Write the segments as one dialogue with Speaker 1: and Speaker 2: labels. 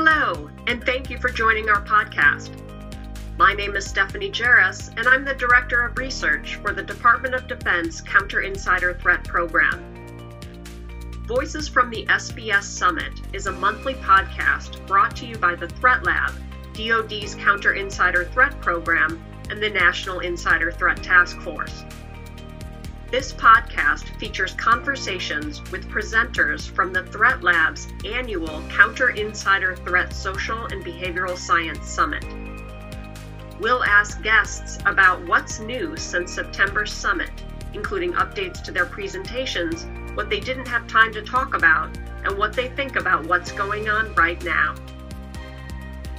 Speaker 1: Hello, and thank you for joining our podcast. My name is Stephanie Jaros, and I'm the Director of Research for the Department of Defense Counter Insider Threat Program. Voices from the SBS Summit is a monthly podcast brought to you by the Threat Lab, DoD's Counter Insider Threat Program, and the National Insider Threat Task Force. This podcast features conversations with presenters from the Threat Lab's annual Counter Insider Threat Social and Behavioral Science Summit. We'll ask guests about what's new since September's summit, including updates to their presentations, what they didn't have time to talk about, and what they think about what's going on right now.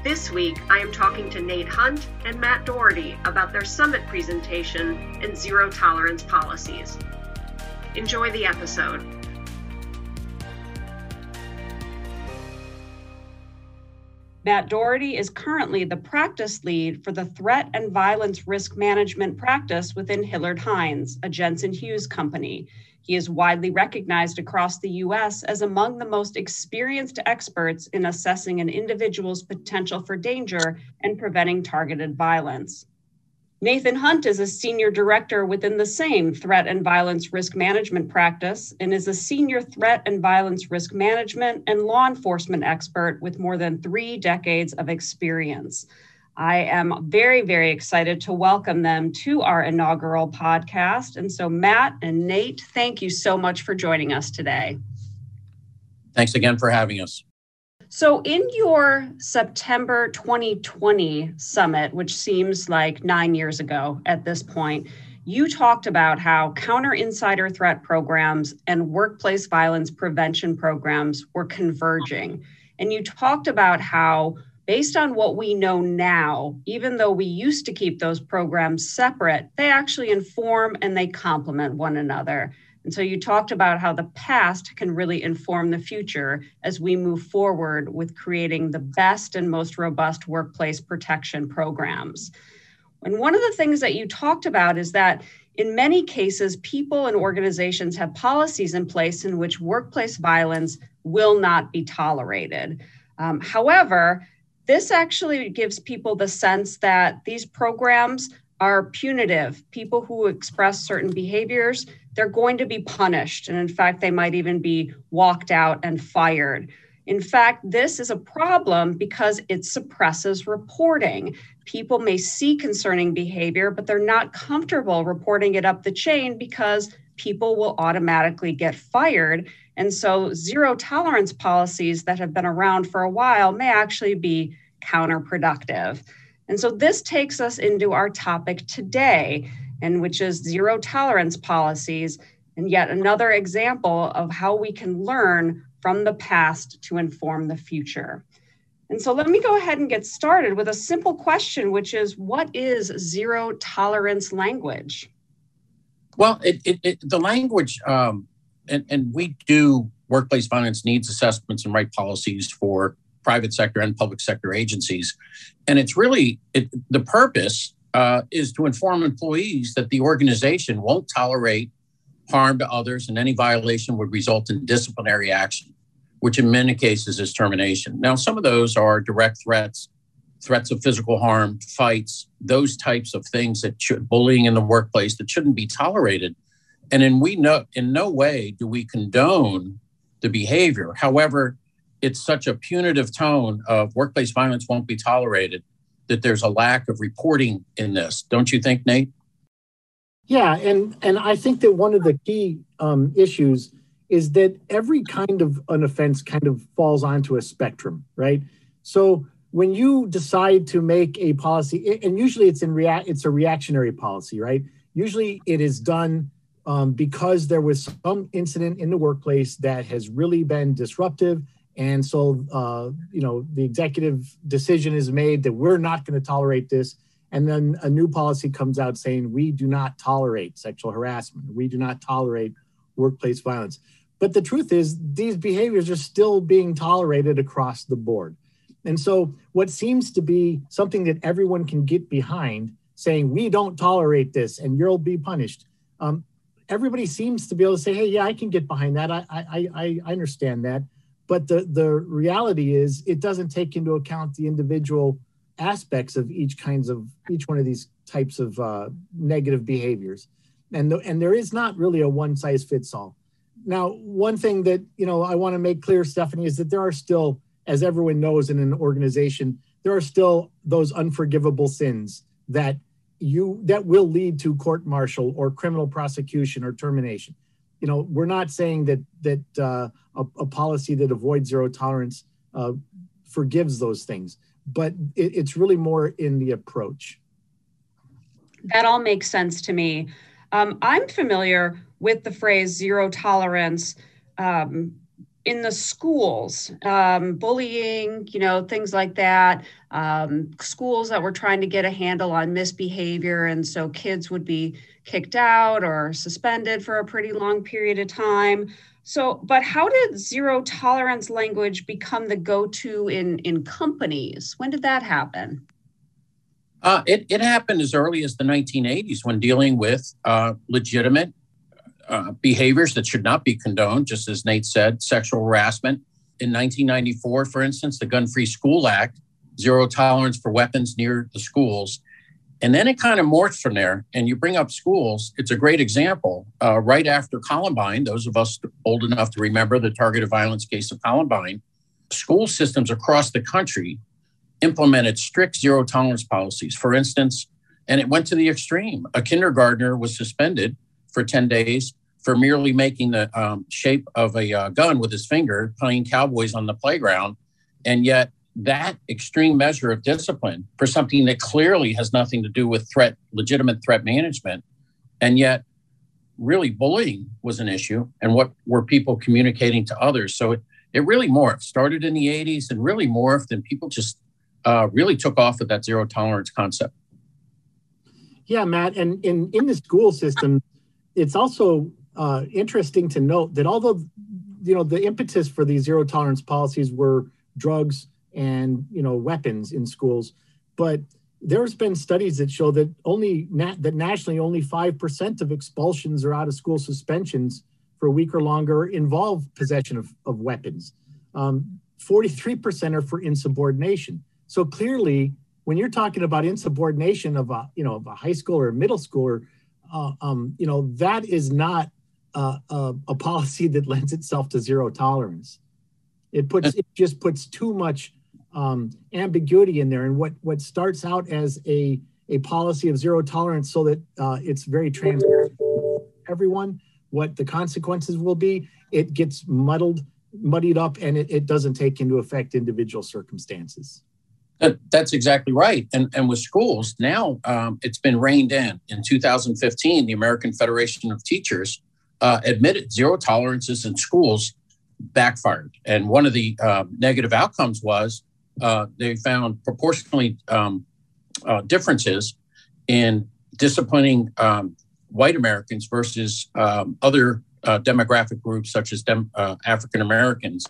Speaker 1: This week, I am talking to Nate Hunt and Matt Doherty about their summit presentation and zero tolerance policies. Enjoy the episode. Matt Doherty is currently the practice lead for the threat and violence risk management practice within Hillard Heintze, a Jensen Hughes company. He is widely recognized across the U.S. as among the most experienced experts in assessing an individual's potential for danger and preventing targeted violence. Nathan Hunt is a senior director within the same threat and violence risk management practice and is a senior threat and violence risk management and law enforcement expert with more than three decades of experience. I am very, very excited to welcome them to our inaugural podcast. And so, Matt and Nate, thank you so much for joining us today.
Speaker 2: Thanks again for having us.
Speaker 1: So, in your September 2020 summit, which seems like nine years ago at this point, you talked about how counter insider threat programs and workplace violence prevention programs were converging. And you talked about how based on what we know now, even though we used to keep those programs separate, they actually inform and they complement one another. And so you talked about how the past can really inform the future as we move forward with creating the best and most robust workplace protection programs. And one of the things that you talked about is that in many cases, people and organizations have policies in place in which workplace violence will not be tolerated. Um, however, this actually gives people the sense that these programs are punitive. People who express certain behaviors, they're going to be punished. And in fact, they might even be walked out and fired. In fact, this is a problem because it suppresses reporting. People may see concerning behavior, but they're not comfortable reporting it up the chain because people will automatically get fired. And so, zero tolerance policies that have been around for a while may actually be counterproductive. And so, this takes us into our topic today, and which is zero tolerance policies, and yet another example of how we can learn from the past to inform the future. And so, let me go ahead and get started with a simple question, which is what is zero tolerance language?
Speaker 2: Well, it, it, it, the language, um, and, and we do workplace violence needs assessments and write policies for private sector and public sector agencies. And it's really it, the purpose uh, is to inform employees that the organization won't tolerate harm to others and any violation would result in disciplinary action, which in many cases is termination. Now, some of those are direct threats, threats of physical harm, fights, those types of things that should, bullying in the workplace that shouldn't be tolerated. And in we know in no way do we condone the behavior. However, it's such a punitive tone of workplace violence won't be tolerated that there's a lack of reporting in this. Don't you think, Nate?
Speaker 3: Yeah, and and I think that one of the key um, issues is that every kind of an offense kind of falls onto a spectrum, right? So when you decide to make a policy, and usually it's in react, it's a reactionary policy, right? Usually it is done um, because there was some incident in the workplace that has really been disruptive and so, uh, you know, the executive decision is made that we're not going to tolerate this. And then a new policy comes out saying we do not tolerate sexual harassment. We do not tolerate workplace violence. But the truth is, these behaviors are still being tolerated across the board. And so, what seems to be something that everyone can get behind, saying we don't tolerate this and you'll be punished, um, everybody seems to be able to say, "Hey, yeah, I can get behind that. I, I, I, understand that." but the the reality is it doesn't take into account the individual aspects of each kinds of each one of these types of uh, negative behaviors and the, and there is not really a one size fits all now one thing that you know i want to make clear stephanie is that there are still as everyone knows in an organization there are still those unforgivable sins that you that will lead to court martial or criminal prosecution or termination. You know we're not saying that that uh, a, a, policy that avoids zero tolerance uh, forgives those things but it, it's really more in the approach.
Speaker 1: That all makes sense to me. Um, i'm familiar with the phrase zero tolerance um, in the schools, um, bullying, you know, things like that, um, schools that were trying to get a handle on misbehavior. And so kids would be kicked out or suspended for a pretty long period of time. So, but how did zero tolerance language become the go to in, in companies? When did that happen?
Speaker 2: Uh, it, it happened as early as the 1980s when dealing with uh, legitimate uh, behaviors that should not be condoned, just as Nate said, sexual harassment. In 1994, for instance, the Gun Free School Act, zero tolerance for weapons near the schools. And then it kind of morphed from there. And you bring up schools, it's a great example. Uh, right after Columbine, those of us old enough to remember the targeted violence case of Columbine, school systems across the country implemented strict zero tolerance policies. For instance, and it went to the extreme. A kindergartner was suspended for 10 days for merely making the um, shape of a uh, gun with his finger, playing cowboys on the playground. And yet, that extreme measure of discipline for something that clearly has nothing to do with threat, legitimate threat management, and yet, really bullying was an issue. And what were people communicating to others? So it, it really morphed, started in the 80s and really morphed, and people just uh, really took off with that zero tolerance concept.
Speaker 3: Yeah, Matt. And in, in the school system, it's also uh, interesting to note that although you know the impetus for these zero tolerance policies were drugs and you know weapons in schools, but there's been studies that show that only that nationally only five percent of expulsions or out of school suspensions for a week or longer involve possession of, of weapons. Um, 43% are for insubordination. So clearly, when you're talking about insubordination of a you know of a high school or a middle schooler, uh, um, you know that is not uh, a, a, policy that lends itself to zero tolerance. It puts it just puts too much um, ambiguity in there, and what what starts out as a a policy of zero tolerance, so that uh, it's very transparent everyone what the consequences will be. It gets muddled, muddied up, and it, it doesn't take into effect individual circumstances.
Speaker 2: That, that's exactly right. And, and with schools, now um, it's been reined in. In 2015, the American Federation of Teachers uh, admitted zero tolerances in schools backfired. And one of the uh, negative outcomes was uh, they found proportionally um, uh, differences in disciplining um, white Americans versus um, other uh, demographic groups, such as dem- uh, African Americans.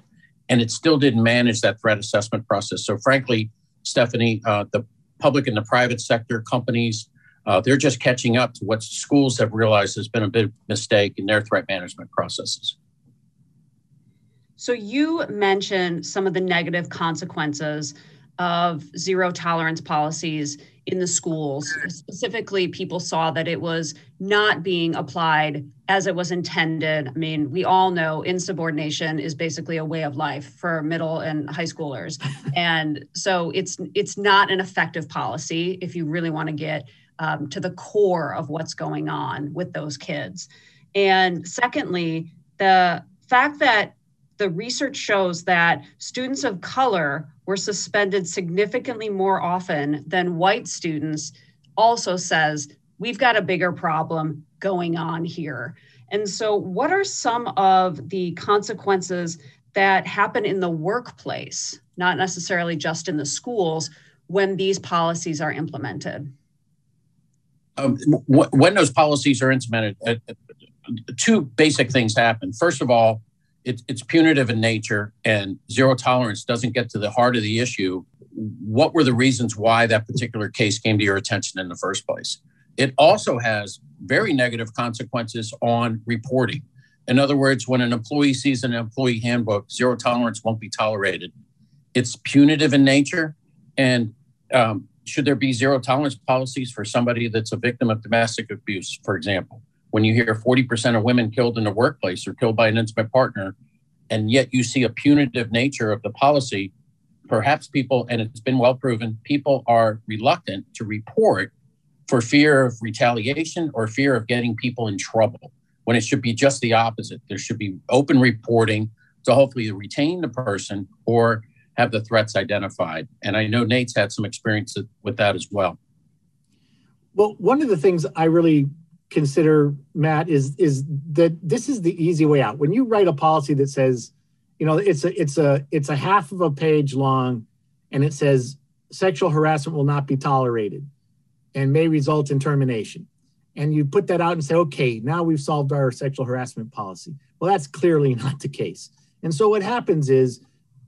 Speaker 2: And it still didn't manage that threat assessment process. So, frankly, Stephanie, the public and the private sector companies, uh, they're just catching up to what schools have realized has been a big mistake in their threat management processes.
Speaker 1: So, you mentioned some of the negative consequences of zero tolerance policies in the schools. Specifically, people saw that it was not being applied as it was intended. I mean, we all know insubordination is basically a way of life for middle and high schoolers. and so it's it's not an effective policy if you really want to get um, to the core of what's going on with those kids. And secondly, the fact that the research shows that students of color were suspended significantly more often than white students also says we've got a bigger problem going on here. And so, what are some of the consequences that happen in the workplace, not necessarily just in the schools, when these policies are implemented?
Speaker 2: Um, when those policies are implemented, uh, uh, two basic things happen. First of all, it, it's punitive in nature, and zero tolerance doesn't get to the heart of the issue. What were the reasons why that particular case came to your attention in the first place? It also has very negative consequences on reporting. In other words, when an employee sees an employee handbook, zero tolerance won't be tolerated. It's punitive in nature. And um, should there be zero tolerance policies for somebody that's a victim of domestic abuse, for example? When you hear 40% of women killed in the workplace or killed by an intimate partner, and yet you see a punitive nature of the policy, perhaps people, and it's been well proven, people are reluctant to report for fear of retaliation or fear of getting people in trouble when it should be just the opposite. There should be open reporting to hopefully retain the person or have the threats identified. And I know Nate's had some experience with that as well.
Speaker 3: Well, one of the things I really consider, Matt, is is that this is the easy way out. When you write a policy that says, you know, it's a it's a it's a half of a page long, and it says sexual harassment will not be tolerated and may result in termination. And you put that out and say, okay, now we've solved our sexual harassment policy. Well, that's clearly not the case. And so what happens is,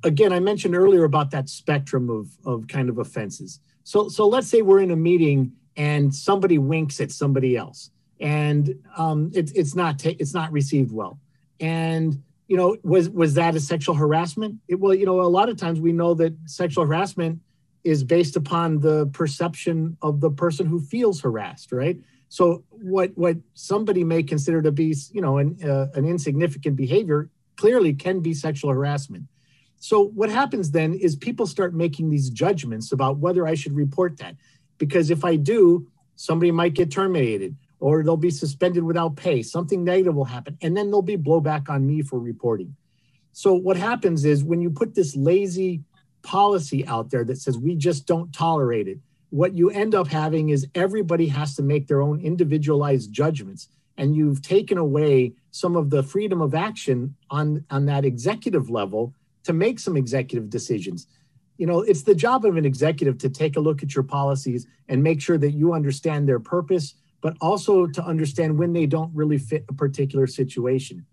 Speaker 3: again, I mentioned earlier about that spectrum of, of kind of offenses. So, so let's say we're in a meeting and somebody winks at somebody else and um, it, it's not ta- it's not received well. And you know, was was that a sexual harassment? It, well, you know, a lot of times we know that sexual harassment is based upon the perception of the person who feels harassed, right? So what what somebody may consider to be, you know, an uh, an insignificant behavior clearly can be sexual harassment. So what happens then is people start making these judgments about whether I should report that, because if I do, somebody might get terminated or they'll be suspended without pay. Something negative will happen, and then there'll be blowback on me for reporting. So what happens is when you put this lazy policy out there that says we just don't tolerate it, what you end up having is everybody has to make their own individualized judgments. And you've taken away some of the freedom of action on, on that executive level to make some executive decisions. You know, it's the job of an executive to take a look at your policies and make sure that you understand their purpose, but also to understand when they don't really fit a particular situation.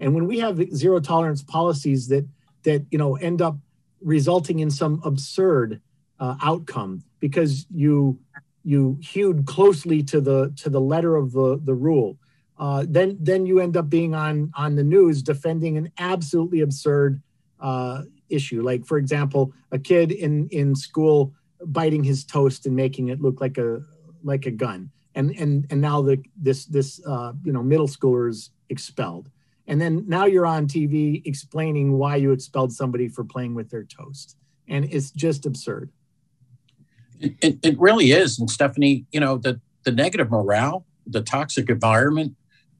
Speaker 3: And when we have zero tolerance policies that that you know end up resulting in some absurd uh, outcome because you you hewed closely to the to the letter of the the rule, uh, then then you end up being on on the news defending an absolutely absurd uh, issue. Like for example, a kid in in school biting his toast and making it look like a like a gun, and and and now the this this uh, you know middle schooler is expelled and then now you're on TV explaining why you expelled somebody for playing with their toast. And it's just absurd.
Speaker 2: It, it, it really is. And Stephanie, you know, the, the negative morale, the toxic environment,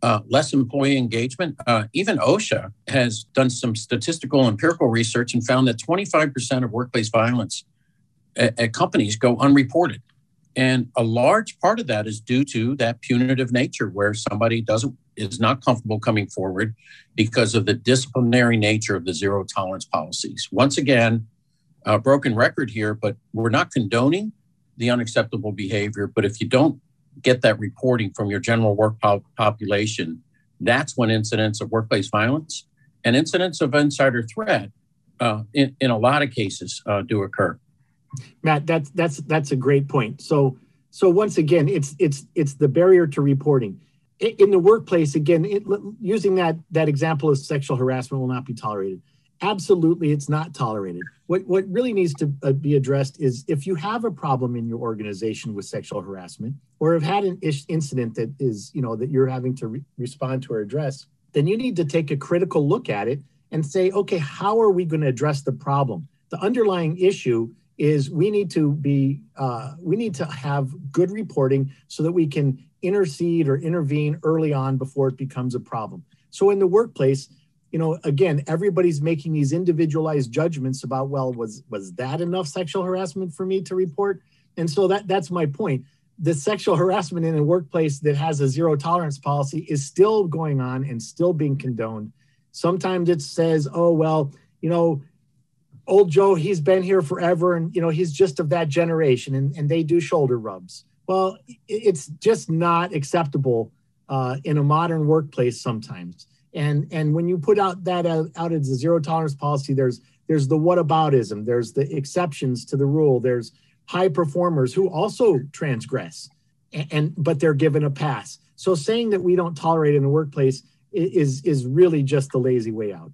Speaker 2: uh, less employee engagement. Uh, even OSHA has done some statistical empirical research and found that 25% of workplace violence at, at companies go unreported. And a large part of that is due to that punitive nature where somebody doesn't is not comfortable coming forward because of the disciplinary nature of the zero tolerance policies. Once again, a broken record here, but we're not condoning the unacceptable behavior. But if you don't get that reporting from your general work population, that's when incidents of workplace violence and incidents of insider threat, uh, in, in a lot of cases, uh, do occur.
Speaker 3: Matt, that's that's that's a great point. So so once again, it's it's it's the barrier to reporting in the workplace again it, using that that example of sexual harassment will not be tolerated absolutely it's not tolerated what what really needs to uh, be addressed is if you have a problem in your organization with sexual harassment or have had an ish incident that is you know that you're having to re- respond to or address then you need to take a critical look at it and say okay how are we going to address the problem the underlying issue is we need to be uh, we need to have good reporting so that we can intercede or intervene early on before it becomes a problem. So in the workplace, you know, again, everybody's making these individualized judgments about, well, was was that enough sexual harassment for me to report? And so that that's my point. The sexual harassment in a workplace that has a zero tolerance policy is still going on and still being condoned. Sometimes it says, oh, well, you know, old Joe, he's been here forever and, you know, he's just of that generation and, and they do shoulder rubs. Well, it's just not acceptable uh, in a modern workplace sometimes. And and when you put out that out, out as a zero tolerance policy, there's there's the whataboutism, there's the exceptions to the rule, there's high performers who also transgress, and, and but they're given a pass. So saying that we don't tolerate in the workplace is is really just the lazy way out.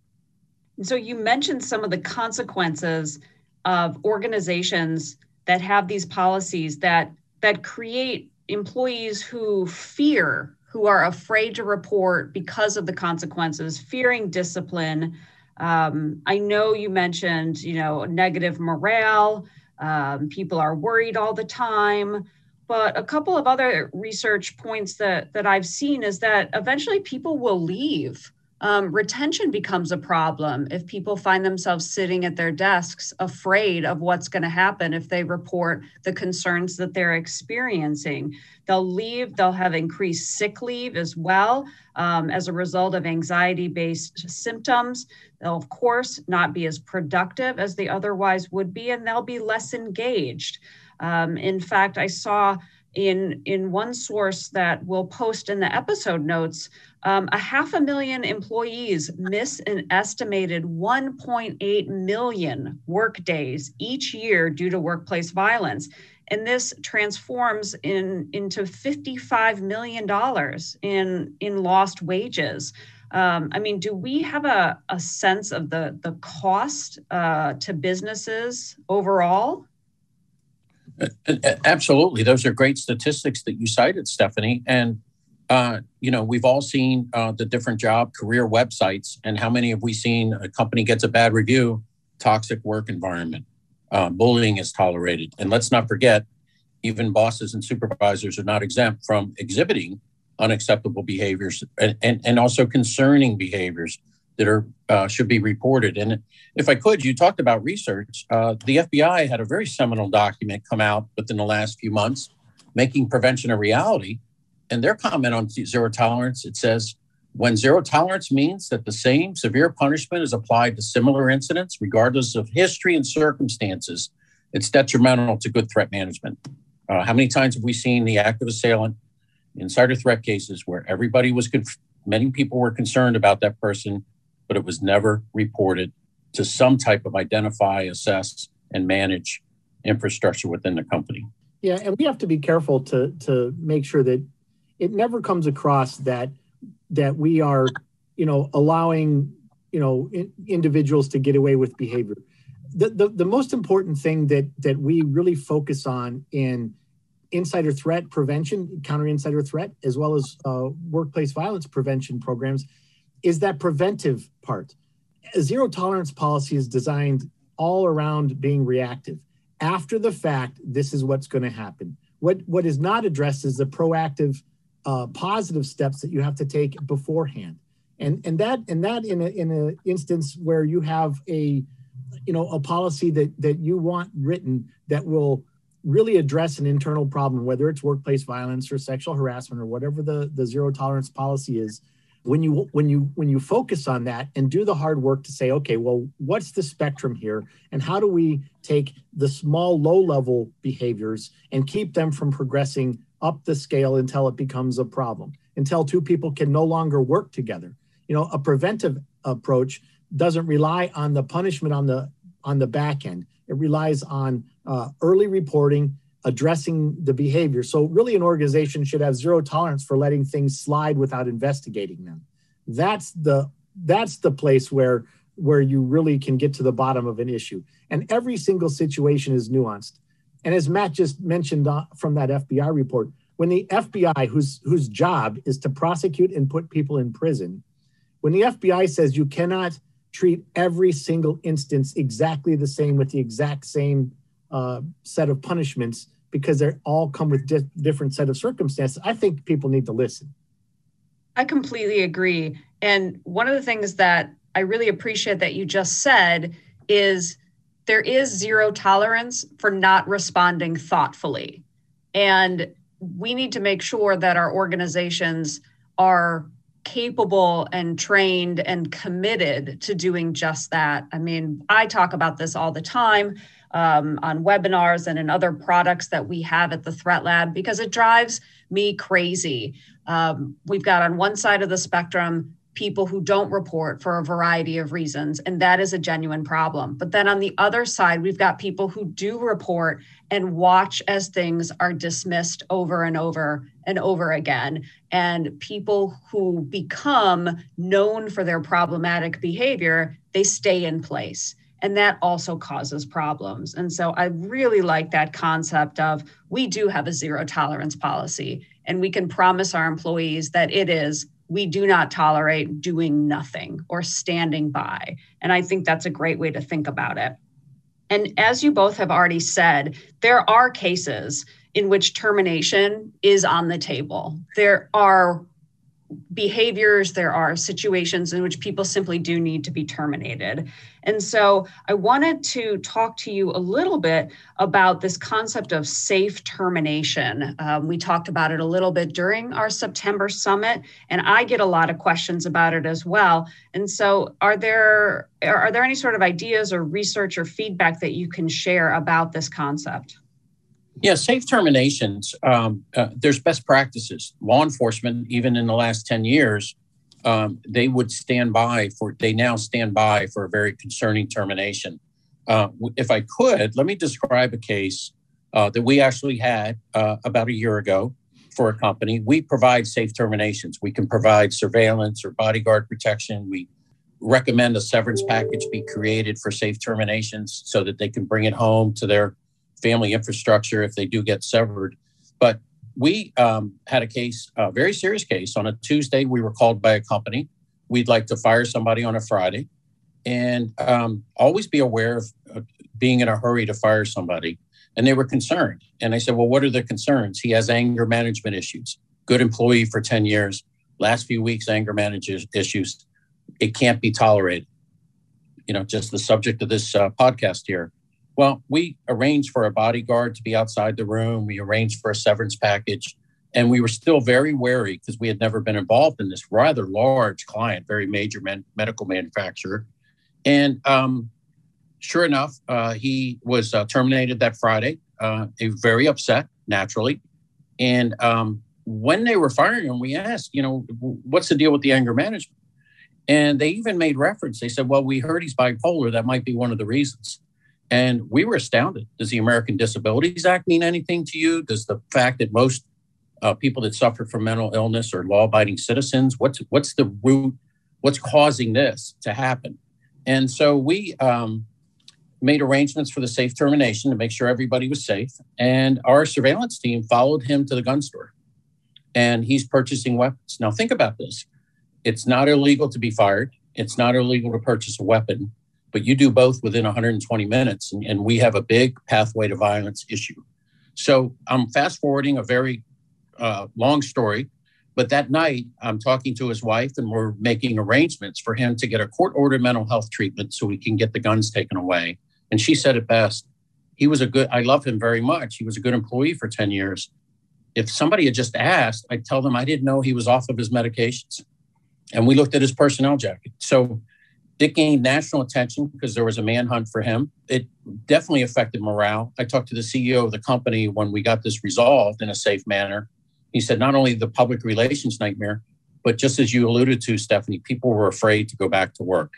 Speaker 1: So you mentioned some of the consequences of organizations that have these policies that that create employees who fear, who are afraid to report because of the consequences, fearing discipline. Um, I know you mentioned, you know, negative morale. Um, people are worried all the time. But a couple of other research points that that I've seen is that eventually people will leave um, retention becomes a problem if people find themselves sitting at their desks afraid of what's going to happen if they report the concerns that they're experiencing. They'll leave, they'll have increased sick leave as well um, as a result of anxiety based symptoms. They'll, of course, not be as productive as they otherwise would be, and they'll be less engaged. Um, in fact, I saw in in one source that we'll post in the episode notes um, a half a million employees miss an estimated 1.8 million work days each year due to workplace violence and this transforms in into 55 million dollars in in lost wages um, I mean, do we have a, a sense of the, the cost uh, to businesses overall?
Speaker 2: Absolutely. Those are great statistics that you cited, Stephanie. And, uh, you know, we've all seen uh, the different job career websites. And how many have we seen a company gets a bad review? Toxic work environment, uh, bullying is tolerated. And let's not forget, even bosses and supervisors are not exempt from exhibiting unacceptable behaviors and, and, and also concerning behaviors that are uh, should be reported. And if I could, you talked about research. Uh, the FBI had a very seminal document come out within the last few months, making prevention a reality. And their comment on zero tolerance it says, when zero tolerance means that the same severe punishment is applied to similar incidents, regardless of history and circumstances, it's detrimental to good threat management. Uh, how many times have we seen the active assailant insider threat cases where everybody was, conf- many people were concerned about that person, but it was never reported to some type of identify, assess, and manage infrastructure within the company.
Speaker 3: Yeah, and we have to be careful to to make sure that it never comes across that that we are, you know, allowing you know in, individuals to get away with behavior. The, the the most important thing that that we really focus on in insider threat prevention, counter insider threat, as well as uh, workplace violence prevention programs, is that preventive part a zero tolerance policy is designed all around being reactive. After the fact, this is what's going to happen. What what is not addressed is the proactive, uh, positive steps that you have to take beforehand, and and that and that in a in an instance where you have a, you know, a policy that that you want written that will really address an internal problem, whether it's workplace violence or sexual harassment or whatever the the zero tolerance policy is when you when you when you focus on that and do the hard work to say okay well what's the spectrum here? And how do we take the small low level behaviors and keep them from progressing up the scale until it becomes a problem until two people can no longer work together you know a preventive approach doesn't rely on the punishment on the on the back end it relies on uh, early reporting addressing the behavior. So really an organization should have zero tolerance for letting things slide without investigating them. That's the that's the place where where you really can get to the bottom of an issue. And every single situation is nuanced. And as Matt just mentioned uh, from that FBI report, when the FBI, whose whose job is to prosecute and put people in prison, when the FBI says you cannot treat every single instance exactly the same with the exact same uh, set of punishments because they all come with di- different set of circumstances. I think people need to listen.
Speaker 1: I completely agree. And one of the things that I really appreciate that you just said is there is zero tolerance for not responding thoughtfully. And we need to make sure that our organizations are capable and trained and committed to doing just that. I mean, I talk about this all the time um, on webinars and in other products that we have at the Threat Lab because it drives me crazy. Um, we've got on one side of the spectrum people who don't report for a variety of reasons, and that is a genuine problem. But then on the other side, we've got people who do report and watch as things are dismissed over and over and over again, and people who become known for their problematic behavior, they stay in place. And that also causes problems. And so I really like that concept of we do have a zero tolerance policy, and we can promise our employees that it is we do not tolerate doing nothing or standing by. And I think that's a great way to think about it. And as you both have already said, there are cases in which termination is on the table. There are behaviors, there are situations in which people simply do need to be terminated. And so I wanted to talk to you a little bit about this concept of safe termination. Um, we talked about it a little bit during our September summit, and I get a lot of questions about it as well. And so are there are there any sort of ideas or research or feedback that you can share about this concept?
Speaker 2: Yeah, safe terminations. Um, uh, there's best practices. Law enforcement, even in the last 10 years, um, they would stand by for, they now stand by for a very concerning termination. Uh, if I could, let me describe a case uh, that we actually had uh, about a year ago for a company. We provide safe terminations. We can provide surveillance or bodyguard protection. We recommend a severance package be created for safe terminations so that they can bring it home to their family infrastructure if they do get severed. But we um, had a case, a very serious case. On a Tuesday, we were called by a company. We'd like to fire somebody on a Friday, and um, always be aware of uh, being in a hurry to fire somebody. And they were concerned. And I said, Well, what are the concerns? He has anger management issues. Good employee for 10 years. Last few weeks, anger management issues. It can't be tolerated. You know, just the subject of this uh, podcast here. Well, we arranged for a bodyguard to be outside the room. We arranged for a severance package. And we were still very wary because we had never been involved in this rather large client, very major medical manufacturer. And um, sure enough, uh, he was uh, terminated that Friday. Uh, very upset, naturally. And um, when they were firing him, we asked, you know, what's the deal with the anger management? And they even made reference. They said, well, we heard he's bipolar. That might be one of the reasons. And we were astounded. Does the American Disabilities Act mean anything to you? Does the fact that most uh, people that suffer from mental illness are law-abiding citizens? What's what's the root? What's causing this to happen? And so we um, made arrangements for the safe termination to make sure everybody was safe. And our surveillance team followed him to the gun store, and he's purchasing weapons. Now think about this: it's not illegal to be fired. It's not illegal to purchase a weapon but you do both within 120 minutes, and, and we have a big pathway to violence issue. So I'm fast forwarding a very uh, long story, but that night I'm talking to his wife, and we're making arrangements for him to get a court ordered mental health treatment so we can get the guns taken away. And she said it best. He was a good, I love him very much. He was a good employee for 10 years. If somebody had just asked, I'd tell them I didn't know he was off of his medications. And we looked at his personnel jacket. So it gained national attention because there was a manhunt for him. It definitely affected morale. I talked to the CEO of the company when we got this resolved in a safe manner. He said not only the public relations nightmare, but just as you alluded to, Stephanie, people were afraid to go back to work.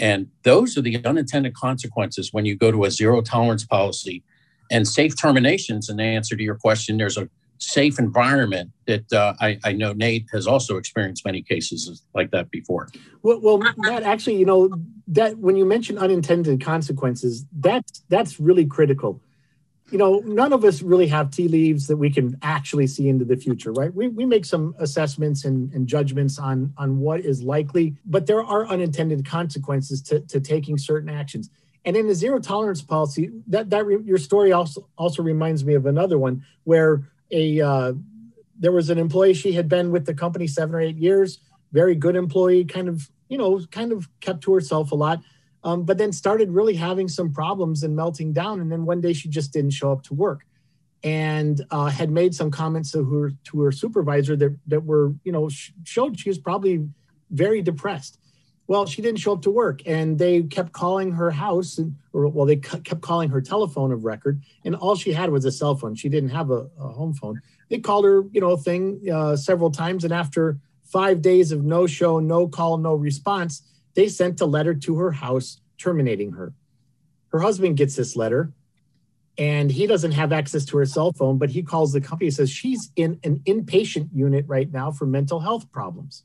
Speaker 2: And those are the unintended consequences when you go to a zero tolerance policy and safe terminations. In the answer to your question, there's a safe environment that uh, I, I, know Nate has also experienced many cases like that before.
Speaker 3: Well, well, Matt, actually, you know that when you mention unintended consequences, that's that's really critical. You know, none of us really have tea leaves that we can actually see into the future, right? We, we make some assessments and, and judgments on on what is likely, but there are unintended consequences to, to taking certain actions. And in the zero tolerance policy, that that re, your story also also reminds me of another one where a uh, there was an employee she had been with the company seven or eight years very good employee kind of you know kind of kept to herself a lot um, but then started really having some problems and melting down and then one day she just didn't show up to work. And uh, had made some comments to her to her supervisor that that were you know sh- showed she was probably very depressed well she didn't show up to work and they kept calling her house and or well they kept calling her telephone of record and all she had was a cell phone she didn't have a, a home phone they called her you know thing uh, several times and after five days of no show, no call, no response, they sent a letter to her house terminating her. Her husband gets this letter and he doesn't have access to her cell phone, but he calls the company and says she's in an inpatient unit right now for mental health problems.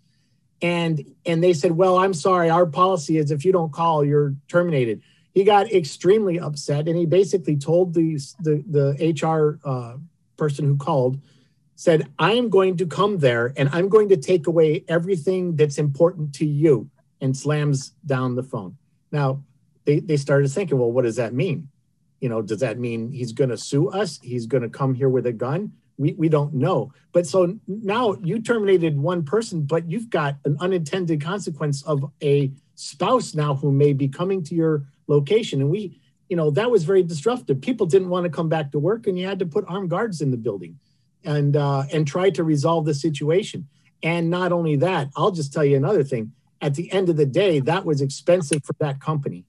Speaker 3: And and they said, "Well, I'm sorry, our policy is if you don't call, you're terminated." He got extremely upset and he basically told the the, the HR uh, person who called said, I am going to come there and I'm going to take away everything that's important to you and slams down the phone. Now, they, they started thinking, well, what does that mean? You know, does that mean he's going to sue us? He's going to come here with a gun? We, we don't know. But so now you terminated one person, but you've got an unintended consequence of a spouse now who may be coming to your location. And we, you know, that was very disruptive. People didn't want to come back to work and you had to put armed guards in the building and uh, and try to resolve the situation. And not only that, I'll just tell you another thing. At the end of the day, that was expensive for that company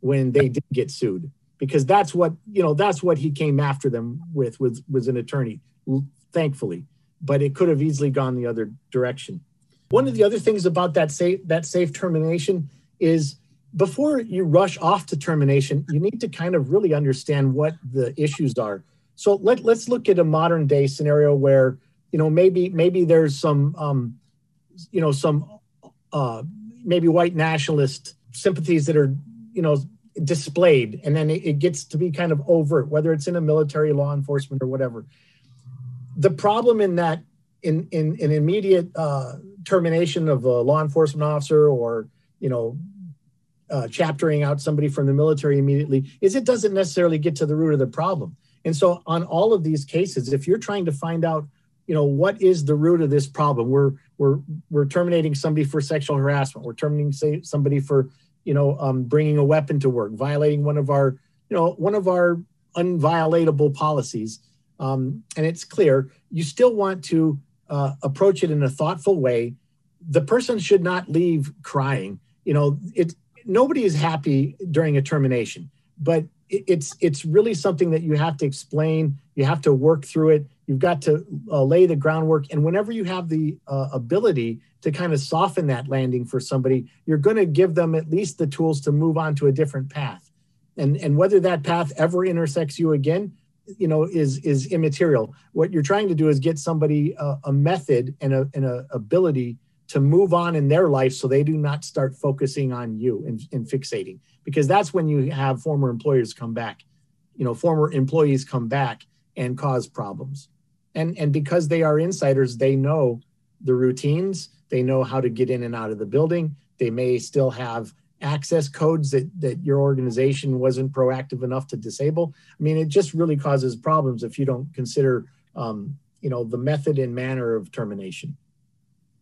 Speaker 3: when they did get sued because that's what you know that's what he came after them with was was an attorney thankfully but it could have easily gone the other direction one of the other things about that safe that safe termination is before you rush off to termination you need to kind of really understand what the issues are so let, let's look at a modern day scenario where, you know, maybe maybe there's some, um, you know, some uh, maybe white nationalist sympathies that are, you know, displayed, and then it, it gets to be kind of overt, whether it's in a military, law enforcement, or whatever. The problem in that, in in an immediate uh, termination of a law enforcement officer, or you know, uh, chaptering out somebody from the military immediately, is it doesn't necessarily get to the root of the problem and so on all of these cases, if you're trying to find out, you know, what is the root of this problem? We're we're we're terminating somebody for sexual harassment. We're terminating say, somebody for, you know, um, bringing a weapon to work, violating one of our, you know, one of our unviolatable policies. Um, and it's clear you still want to uh, approach it in a thoughtful way. The person should not leave crying. You know, it nobody is happy during a termination, but it's it's really something that you have to explain you have to work through it you've got to uh, lay the groundwork and whenever you have the uh, ability to kind of soften that landing for somebody you're going to give them at least the tools to move on to a different path and and whether that path ever intersects you again you know is is immaterial. What you're trying to do is get somebody uh, a method and a, and a ability to move on in their life so they do not start focusing on you and, and fixating. Because that's when you have former employers come back. You know former employees come back and cause problems. And and because they are insiders they know the routines. They know how to get in and out of the building. They may still have access codes that that your organization wasn't proactive enough to disable? I mean it just really causes problems if you don't consider um, you know the method and manner of termination.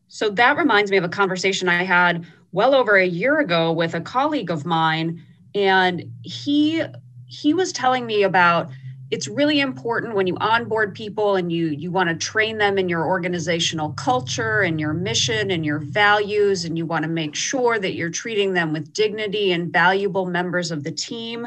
Speaker 1: So that reminds me of a conversation I had well over a year ago with a colleague of mine and he he was telling me about it's really important when you onboard people and you you want to train them in your organizational culture and your mission and your values and you want to make sure that you're treating them with dignity and valuable members of the team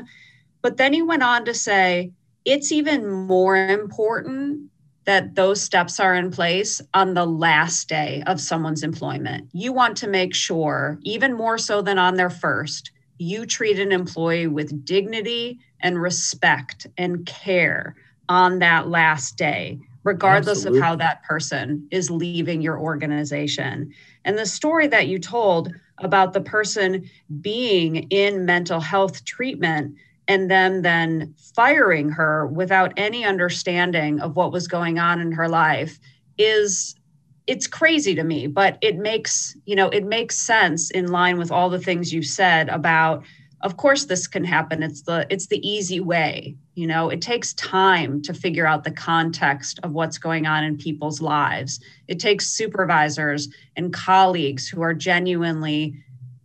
Speaker 1: but then he went on to say it's even more important that those steps are in place on the last day of someone's employment. You want to make sure, even more so than on their first, you treat an employee with dignity and respect and care on that last day, regardless Absolutely. of how that person is leaving your organization. And the story that you told about the person being in mental health treatment and them then firing her without any understanding of what was going on in her life is it's crazy to me but it makes you know it makes sense in line with all the things you said about of course this can happen. It's the it's the easy way you know? It takes time to figure out the context of what's going on in people's lives. It takes supervisors and colleagues who are genuinely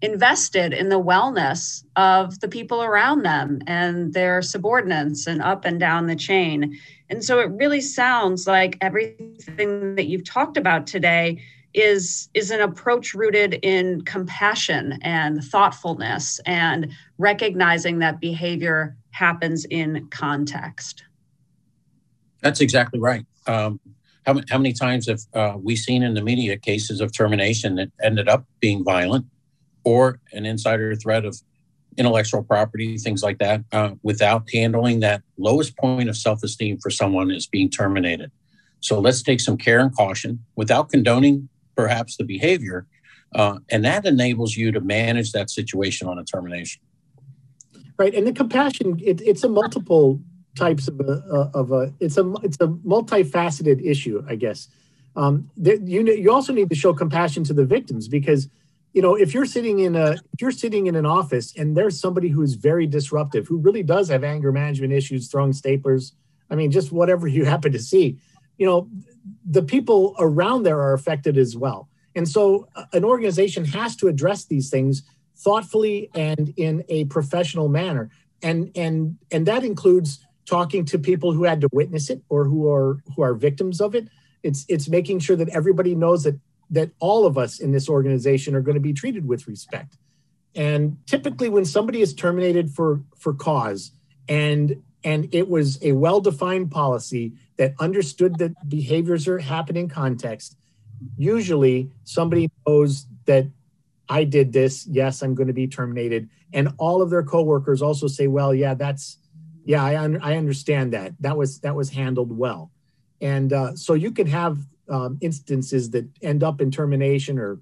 Speaker 1: invested in the wellness of the people around them and their subordinates and up and down the chain. And so it really sounds like everything that you've talked about today is is an approach rooted in compassion and thoughtfulness and recognizing that behavior happens in context.
Speaker 2: That's exactly right. Um, how, how many times have uh, we seen in the media cases of termination that ended up being violent or an insider threat of intellectual property, things like that, uh, without handling that lowest point of self esteem for someone is being terminated. So let's take some care and caution without condoning perhaps the behavior. Uh, and that enables you to manage that situation on a termination.
Speaker 3: Right. And the compassion, it, it's a multiple types of a, of a, it's a, it's a multifaceted issue, I guess. Um, that you, you also need to show compassion to the victims because you know if you're sitting in a if you're sitting in an office and there's somebody who's very disruptive who really does have anger management issues throwing staplers i mean just whatever you happen to see you know the people around there are affected as well. And so uh, an organization has to address these things thoughtfully and in a professional manner. And and and that includes talking to people who had to witness it or who are who are victims of it. It's it's making sure that everybody knows that that all of us in this organization are going to be treated with respect. And typically when somebody is terminated for for cause and and it was a well-defined policy that understood that behaviors are happening in context, usually somebody knows that I did this, yes, I'm going to be terminated. And all of their coworkers also say, well, yeah, that's yeah, I, un- I understand that. That was that was handled well. And uh, so you can have um, instances that end up in termination or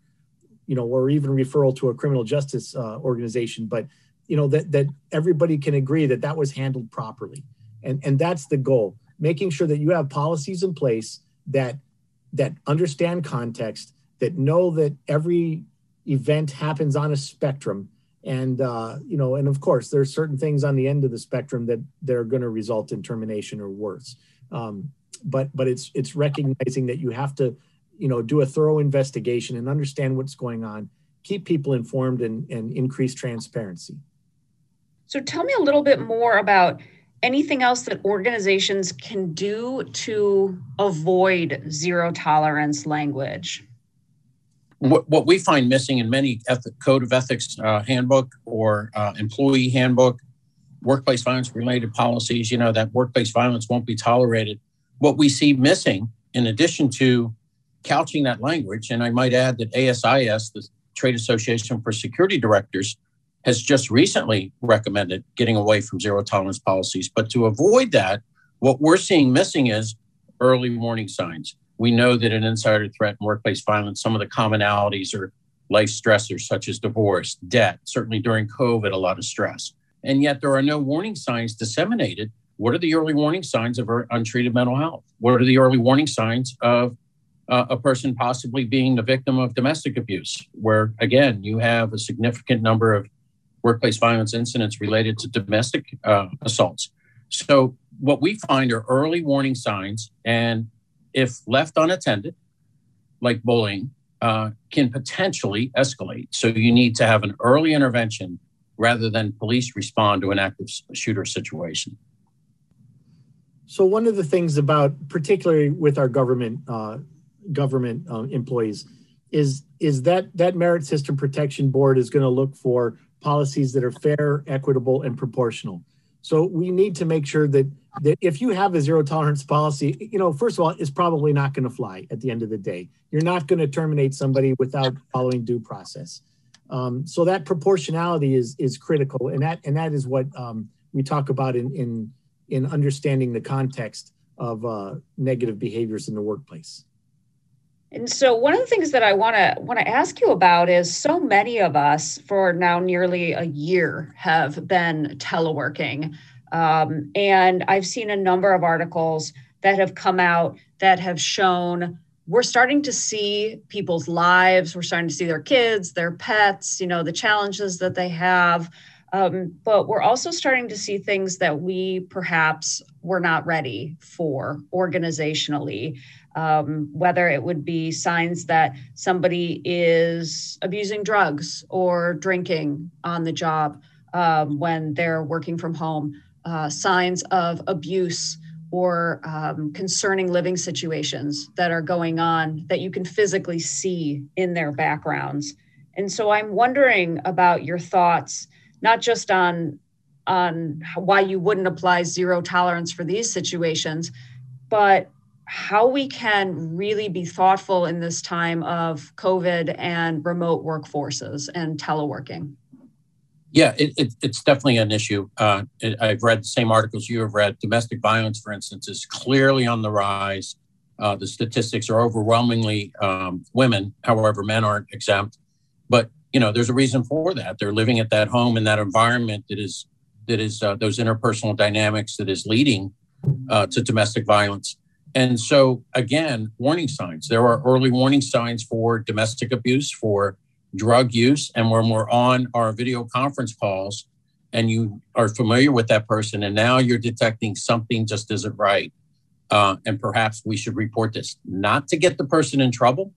Speaker 3: you know or even referral to a criminal justice uh, organization. But you know that that everybody can agree that that was handled properly. And and that's the goal making sure that you have policies in place that that understand context that know that every event happens on a spectrum. And uh, you know and of course there's certain things on the end of the spectrum that they're going to result in termination or worse. Um, but but it's it's recognizing that you have to you know do a thorough investigation and understand what's going on keep people informed and, and increase transparency.
Speaker 1: So tell me a little bit more about anything else that organizations can do to avoid zero tolerance language.
Speaker 2: What, what we find missing in many ethic, code of ethics uh, handbook or uh, employee handbook workplace violence related policies you know that workplace violence won't be tolerated what we see missing, in addition to couching that language, and I might add that ASIS, the Trade Association for Security Directors, has just recently recommended getting away from zero tolerance policies. But to avoid that, what we're seeing missing is early warning signs. We know that an insider threat and workplace violence, some of the commonalities are life stressors such as divorce, debt, certainly during COVID, a lot of stress. And yet there are no warning signs disseminated what are the early warning signs of untreated mental health? What are the early warning signs of uh, a person possibly being the victim of domestic abuse, where again, you have a significant number of workplace violence incidents related to domestic uh, assaults. So, what we find are early warning signs, and if left unattended, like bullying, uh, can potentially escalate. So, you need to have an early intervention rather than police respond to an active shooter situation.
Speaker 3: So one of the things about, particularly with our government uh, government uh, employees, is is that that merit system protection board is going to look for policies that are fair, equitable, and proportional. So we need to make sure that that if you have a zero tolerance policy, you know, first of all, it's probably not going to fly at the end of the day. You're not going to terminate somebody without following due process. Um, so that proportionality is is critical, and that and that is what um, we talk about in in in understanding the context of uh, negative behaviors in the workplace.
Speaker 1: And so one of the things that I want to want to ask you about is so many of us for now nearly a year have been teleworking. Um, and I've seen a number of articles that have come out that have shown we're starting to see people's lives, we're starting to see their kids, their pets, you know, the challenges that they have. Um, but we're also starting to see things that we perhaps were not ready for organizationally, um, whether it would be signs that somebody is abusing drugs or drinking on the job um, when they're working from home, uh, signs of abuse or um, concerning living situations that are going on that you can physically see in their backgrounds. And so I'm wondering about your thoughts not just on on why you wouldn't apply zero tolerance for these situations, but how we can really be thoughtful in this time of COVID and remote workforces and teleworking.
Speaker 2: Yeah, it, it, it's definitely an issue. Uh, it, I've read the same articles you have read. Domestic violence, for instance, is clearly on the rise. Uh, the statistics are overwhelmingly um, women. However, men aren't exempt. But you know, there's a reason for that. They're living at that home in that environment that is that is uh, those interpersonal dynamics that is leading uh, to domestic violence. And so, again, warning signs. There are early warning signs for domestic abuse, for drug use. And when we're on our video conference calls and you are familiar with that person, and now you're detecting something just isn't right, uh, and perhaps we should report this, not to get the person in trouble,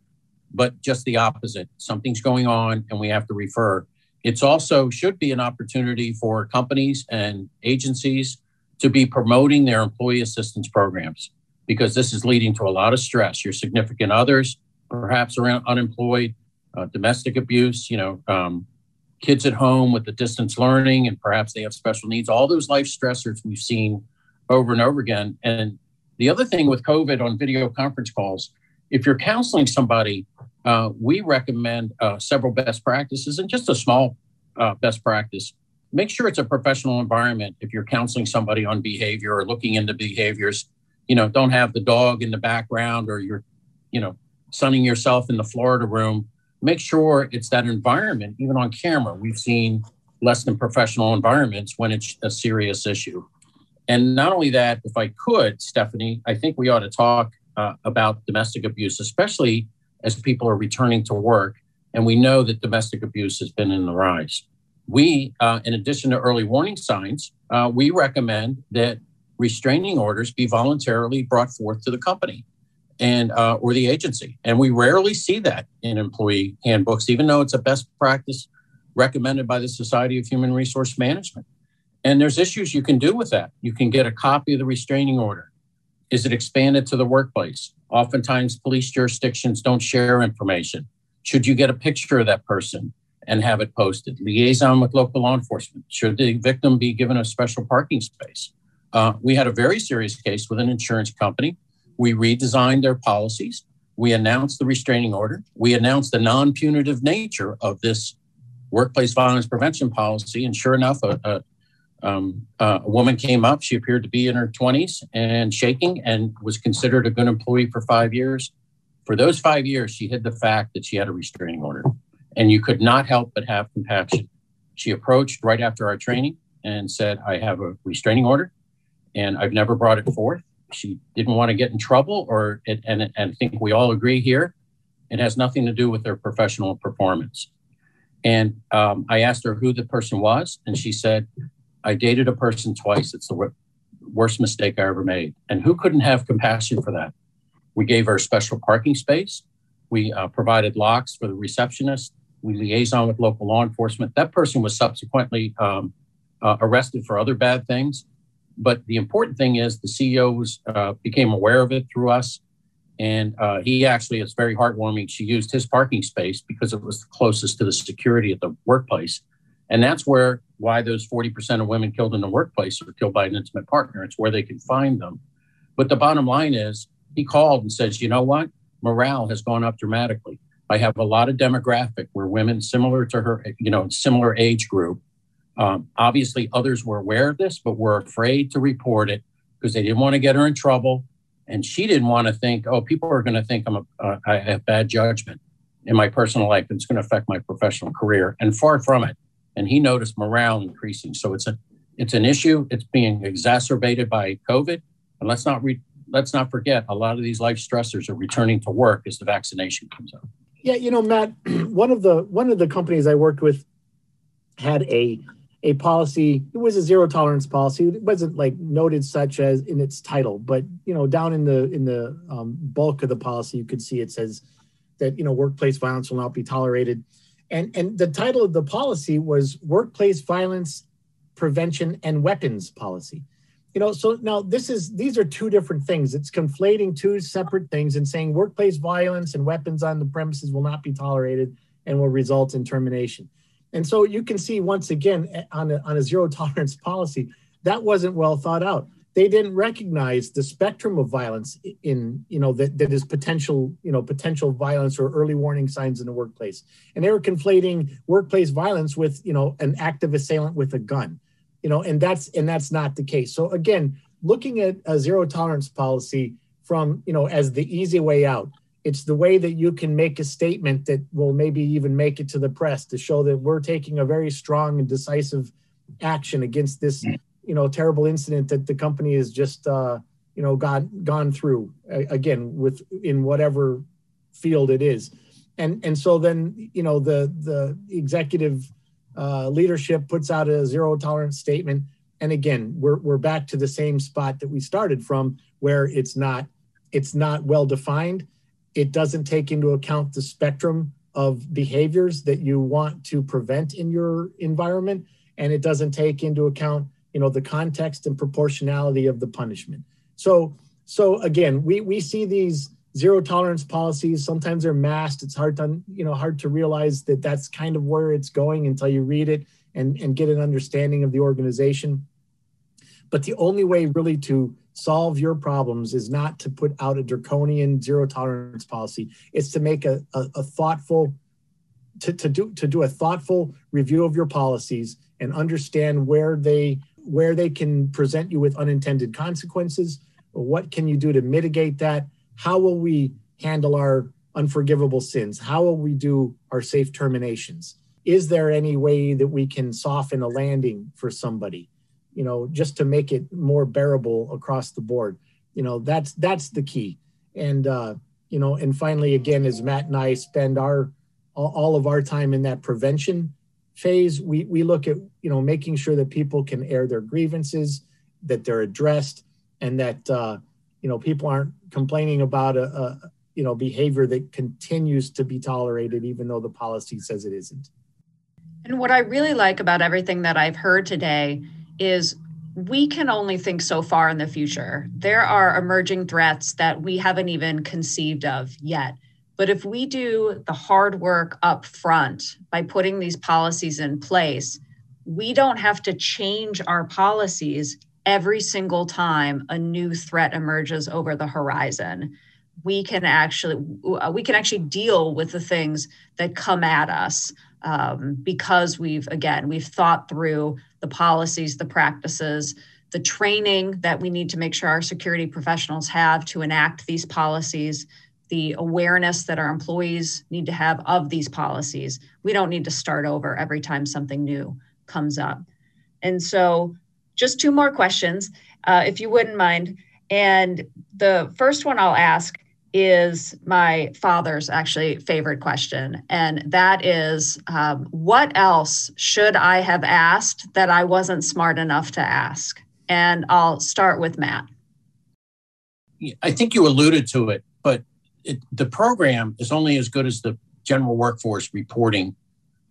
Speaker 2: but just the opposite. Something's going on and we have to refer. It's also should be an opportunity for companies and agencies to be promoting their employee assistance programs because this is leading to a lot of stress. Your significant others perhaps around unemployed, uh, domestic abuse, you know, um, kids at home with the distance learning, and perhaps they have special needs. All those life stressors we've seen over and over again. And the other thing with COVID on video conference calls, if you're counseling somebody, uh, we recommend uh, several best practices and just a small uh, best practice. Make sure it's a professional environment. If you're counseling somebody on behavior or looking into behaviors, you know, don't have the dog in the background or you're, you know, sunning yourself in the Florida room. Make sure it's that environment, even on camera. We've seen less than professional environments when it's a serious issue. And not only that, if I could, Stephanie, I think we ought to talk uh, about domestic abuse, especially as people are returning to work. And we know that domestic abuse has been in the rise. We, uh, in addition to early warning signs, uh, we recommend that restraining orders be voluntarily brought forth to the company and uh, or the agency. And we rarely see that in employee handbooks, even though it's a best practice recommended by the Society of Human Resource Management. And there's issues you can do with that. You can get a copy of the restraining order. Is it expanded to the workplace? Oftentimes, police jurisdictions don't share information. Should you get a picture of that person and have it posted? Liaison with local law enforcement. Should the victim be given a special parking space? Uh, we had a very serious case with an insurance company. We redesigned their policies. We announced the restraining order. We announced the non punitive nature of this workplace violence prevention policy. And sure enough, a, a um, uh, a woman came up. She appeared to be in her 20s and shaking and was considered a good employee for five years. For those five years, she hid the fact that she had a restraining order. And you could not help but have compassion. She approached right after our training and said, I have a restraining order and I've never brought it forth. She didn't want to get in trouble, or and, and I think we all agree here, it has nothing to do with her professional performance. And um, I asked her who the person was, and she said, I dated a person twice. It's the worst mistake I ever made. And who couldn't have compassion for that? We gave her a special parking space. We uh, provided locks for the receptionist. We liaison with local law enforcement. That person was subsequently um, uh, arrested for other bad things. But the important thing is the CEO was, uh, became aware of it through us. And uh, he actually, it's very heartwarming. She used his parking space because it was closest to the security at the workplace. And that's where why those 40% of women killed in the workplace are killed by an intimate partner. It's where they can find them. But the bottom line is he called and says, you know what? Morale has gone up dramatically. I have a lot of demographic where women similar to her, you know, similar age group. Um, obviously, others were aware of this, but were afraid to report it because they didn't want to get her in trouble. And she didn't want to think, oh, people are going to think I'm a, uh, I have bad judgment in my personal life and it's going to affect my professional career. And far from it and he noticed morale increasing. So it's a it's an issue. It's being exacerbated by COVID, and let's not re- let's not forget a lot of these life stressors are returning to work as the vaccination comes out.
Speaker 3: Yeah, you know, Matt, one of the one of the companies I worked with had a a policy. It was a zero tolerance policy. It wasn't like noted such as in its title, but you know, down in the in the um, bulk of the policy, you could see it says that you know workplace violence will not be tolerated and and the title of the policy was workplace violence prevention and weapons policy. You know so now this is these are two different things. It's conflating two separate things and saying workplace violence and weapons on the premises will not be tolerated and will result in termination. And so you can see once again eh, on a, on a zero tolerance policy that wasn't well thought out they didn't recognize the spectrum of violence in you know that, that is potential you know potential violence or early warning signs in the workplace. And they were conflating workplace violence with you know an active assailant with a gun you know and that's and that's not the case. So again looking at a zero tolerance policy from you know as the easy way out it's the way that you can make a statement that will maybe even make it to the press to show that we're taking a very strong and decisive action against this you know terrible incident that the company has just uh, you know got gone through again with in whatever field it is. And and so then you know the the executive uh, leadership puts out a zero tolerance statement. And again we're, we're back to the same spot that we started from where it's not it's not well defined. It doesn't take into account the spectrum of behaviors that you want to prevent in your environment. And it doesn't take into account you know the context and proportionality of the punishment. So so again we we see these zero tolerance policies. Sometimes they're masked. It's hard to you know hard to realize that that's kind of where it's going until you read it and and get an understanding of the organization. But the only way really to solve your problems is not to put out a draconian zero tolerance policy. It's to make a, a, a thoughtful to, to do to do a thoughtful review of your policies and understand where they where they can present you with unintended consequences. What can you do to mitigate that? How will we handle our unforgivable sins? How will we do our safe terminations? Is there any way that we can soften a landing for somebody? You know, just to make it more bearable across the board. You know, that's that's the key. And uh, you know, and finally, again, as Matt and I spend our all of our time in that prevention phase, we, we look at, you know, making sure that people can air their grievances, that they're addressed, and that, uh, you know, people aren't complaining about a, a, you know, behavior that continues to be tolerated, even though the policy says it isn't.
Speaker 1: And what I really like about everything that I've heard today is we can only think so far in the future. There are emerging threats that we haven't even conceived of yet. But if we do the hard work up front by putting these policies in place, we don't have to change our policies every single time a new threat emerges over the horizon. We can actually we can actually deal with the things that come at us um, because we've again we've thought through the policies the practices the training that we need to make sure our security professionals have to enact these policies the awareness that our employees need to have of these policies. We don't need to start over every time something new comes up. And so, just two more questions, uh, if you wouldn't mind. And the first one I'll ask is my father's actually favorite question. And that is um, what else should I have asked that I wasn't smart enough to ask? And I'll start with Matt.
Speaker 2: I think you alluded to it, but it, the program is only as good as the general workforce reporting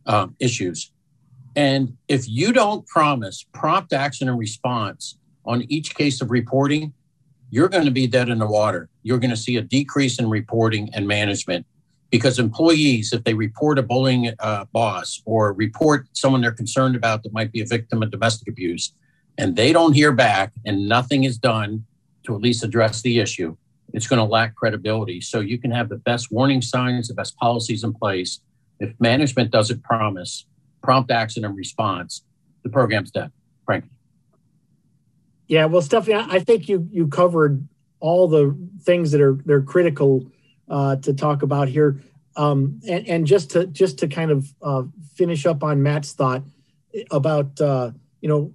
Speaker 2: um, issues. And if you don't promise prompt action and response on each case of reporting, you're going to be dead in the water. You're going to see a decrease in reporting and management because employees, if they report a bullying uh, boss or report someone they're concerned about that might be a victim of domestic abuse, and they don't hear back and nothing is done to at least address the issue, it's going to lack credibility. So you can have the best warning signs, the best policies in place. If management doesn't promise prompt action and response, the program's dead, frankly.
Speaker 3: Yeah, well, Stephanie, I think you you covered all the things that are they're critical uh, to talk about here. Um, and, and just to just to kind of uh, finish up on Matt's thought about uh, you know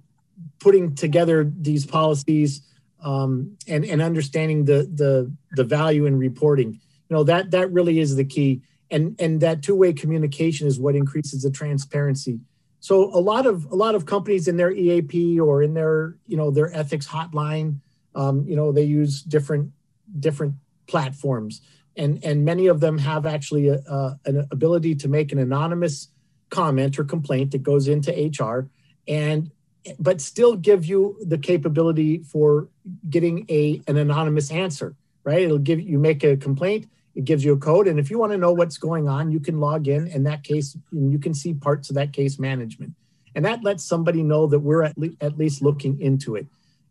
Speaker 3: putting together these policies um, and and understanding the the the value in reporting. You know that that really is the key, and and that two way communication is what increases the transparency. So a lot of a lot of companies in their EAP or in their you know their ethics hotline, um, you know they use different different platforms, and and many of them have actually a, a, an ability to make an anonymous comment or complaint that goes into HR, and but still give you the capability for getting a an anonymous answer right? It'll give you make a complaint it gives you a code and if you want to know what's going on you can log in in that case and you can see parts of that case management. And that lets somebody know that we're at, le- at least looking into it.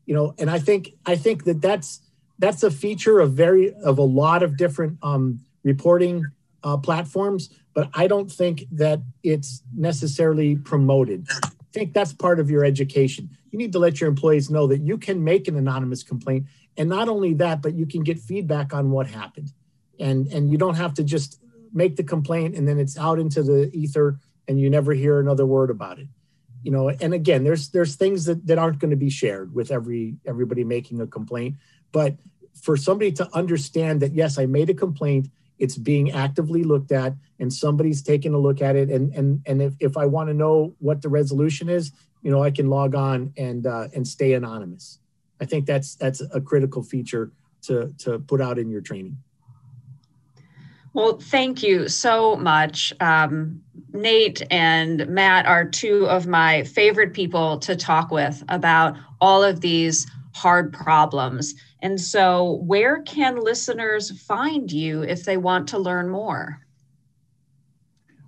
Speaker 3: You know, and I think I think that that's that's a feature of very of a lot of different um, reporting uh, platforms, but I don't think that it's necessarily promoted. Think that's part of your education. You need to let your employees know that you can make an anonymous complaint, and not only that, but you can get feedback on what happened, and and you don't have to just make the complaint and then it's out into the ether and you never hear another word about it you know and again there's there's things that, that aren't going to be shared with every everybody making a complaint but for somebody to understand that yes i made a complaint it's being actively looked at and somebody's taking a look at it and and and if, if i want to know what the resolution is you know i can log on and uh, and stay anonymous i think that's that's a critical feature to to put out in your training
Speaker 1: well, thank you so much. Um, Nate and Matt are two of my favorite people to talk with about all of these hard problems. And so, where can listeners find you if they want to learn more?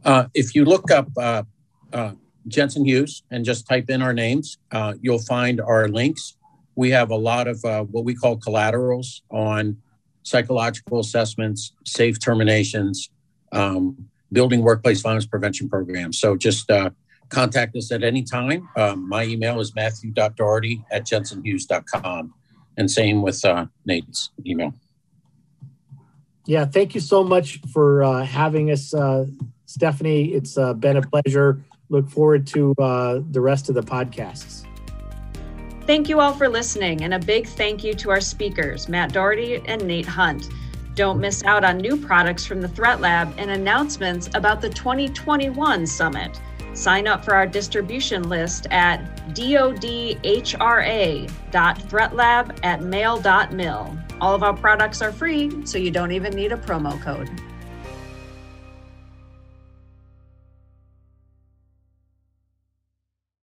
Speaker 2: Uh, if you look up uh, uh, Jensen Hughes and just type in our names, uh, you'll find our links. We have a lot of uh, what we call collaterals on psychological assessments, safe terminations, um, building workplace violence prevention programs. So just uh, contact us at any time. Um, my email is matthew.doherty at jensenhughes.com. And same with uh, Nate's email.
Speaker 3: Yeah, thank you so much for uh, having us, uh, Stephanie. It's uh, been a pleasure. Look forward to uh, the rest of the podcasts.
Speaker 1: Thank you all for listening, and a big thank you to our speakers, Matt Doherty and Nate Hunt. Don't miss out on new products from the Threat Lab and announcements about the 2021 summit. Sign up for our distribution list at dodhra.threatlab at mail.mil. All of our products are free, so you don't even need a promo code.